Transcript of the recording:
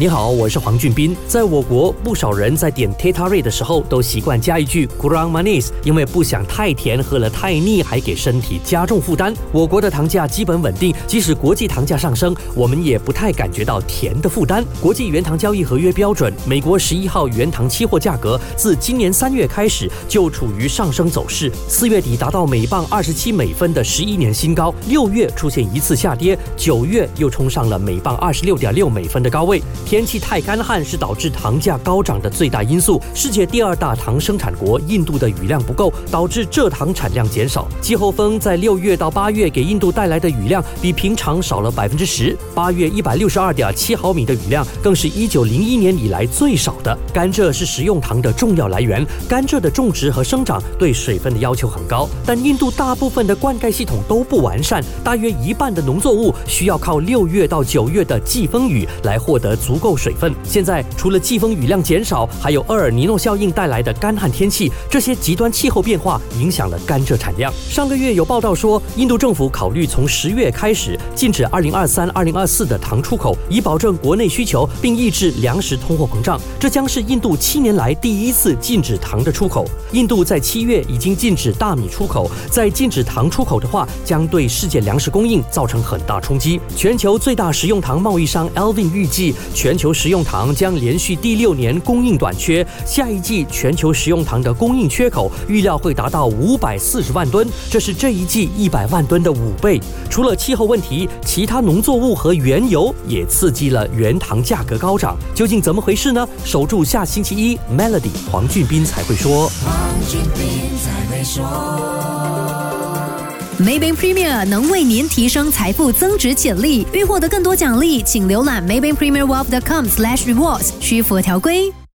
你好，我是黄俊斌。在我国，不少人在点 t a t a r e 的时候都习惯加一句 gran manis，因为不想太甜，喝了太腻，还给身体加重负担。我国的糖价基本稳定，即使国际糖价上升，我们也不太感觉到甜的负担。国际原糖交易合约标准，美国十一号原糖期货价格自今年三月开始就处于上升走势，四月底达到每磅二十七美分的十一年新高，六月出现一次下跌，九月又冲上了每磅二十六点六美分的高位。天气太干旱是导致糖价高涨的最大因素。世界第二大糖生产国印度的雨量不够，导致蔗糖产量减少。季候风在六月到八月给印度带来的雨量比平常少了百分之十。八月一百六十二点七毫米的雨量，更是一九零一年以来最少的。甘蔗是食用糖的重要来源，甘蔗的种植和生长对水分的要求很高，但印度大部分的灌溉系统都不完善，大约一半的农作物需要靠六月到九月的季风雨来获得足。够水分。现在除了季风雨量减少，还有厄尔尼诺效应带来的干旱天气，这些极端气候变化影响了甘蔗产量。上个月有报道说，印度政府考虑从十月开始禁止二零二三、二零二四的糖出口，以保证国内需求，并抑制粮食通货膨胀。这将是印度七年来第一次禁止糖的出口。印度在七月已经禁止大米出口，在禁止糖出口的话，将对世界粮食供应造成很大冲击。全球最大食用糖贸易商 Alvin 预计全。全球食用糖将连续第六年供应短缺，下一季全球食用糖的供应缺口预料会达到五百四十万吨，这是这一季一百万吨的五倍。除了气候问题，其他农作物和原油也刺激了原糖价格高涨。究竟怎么回事呢？守住下星期一，Melody 黄俊斌才会说。黄俊斌才会说。Maybank Premier 能为您提升财富增值潜力。欲获得更多奖励，请浏览 maybankpremierwealth.com/rewards，需符合条规。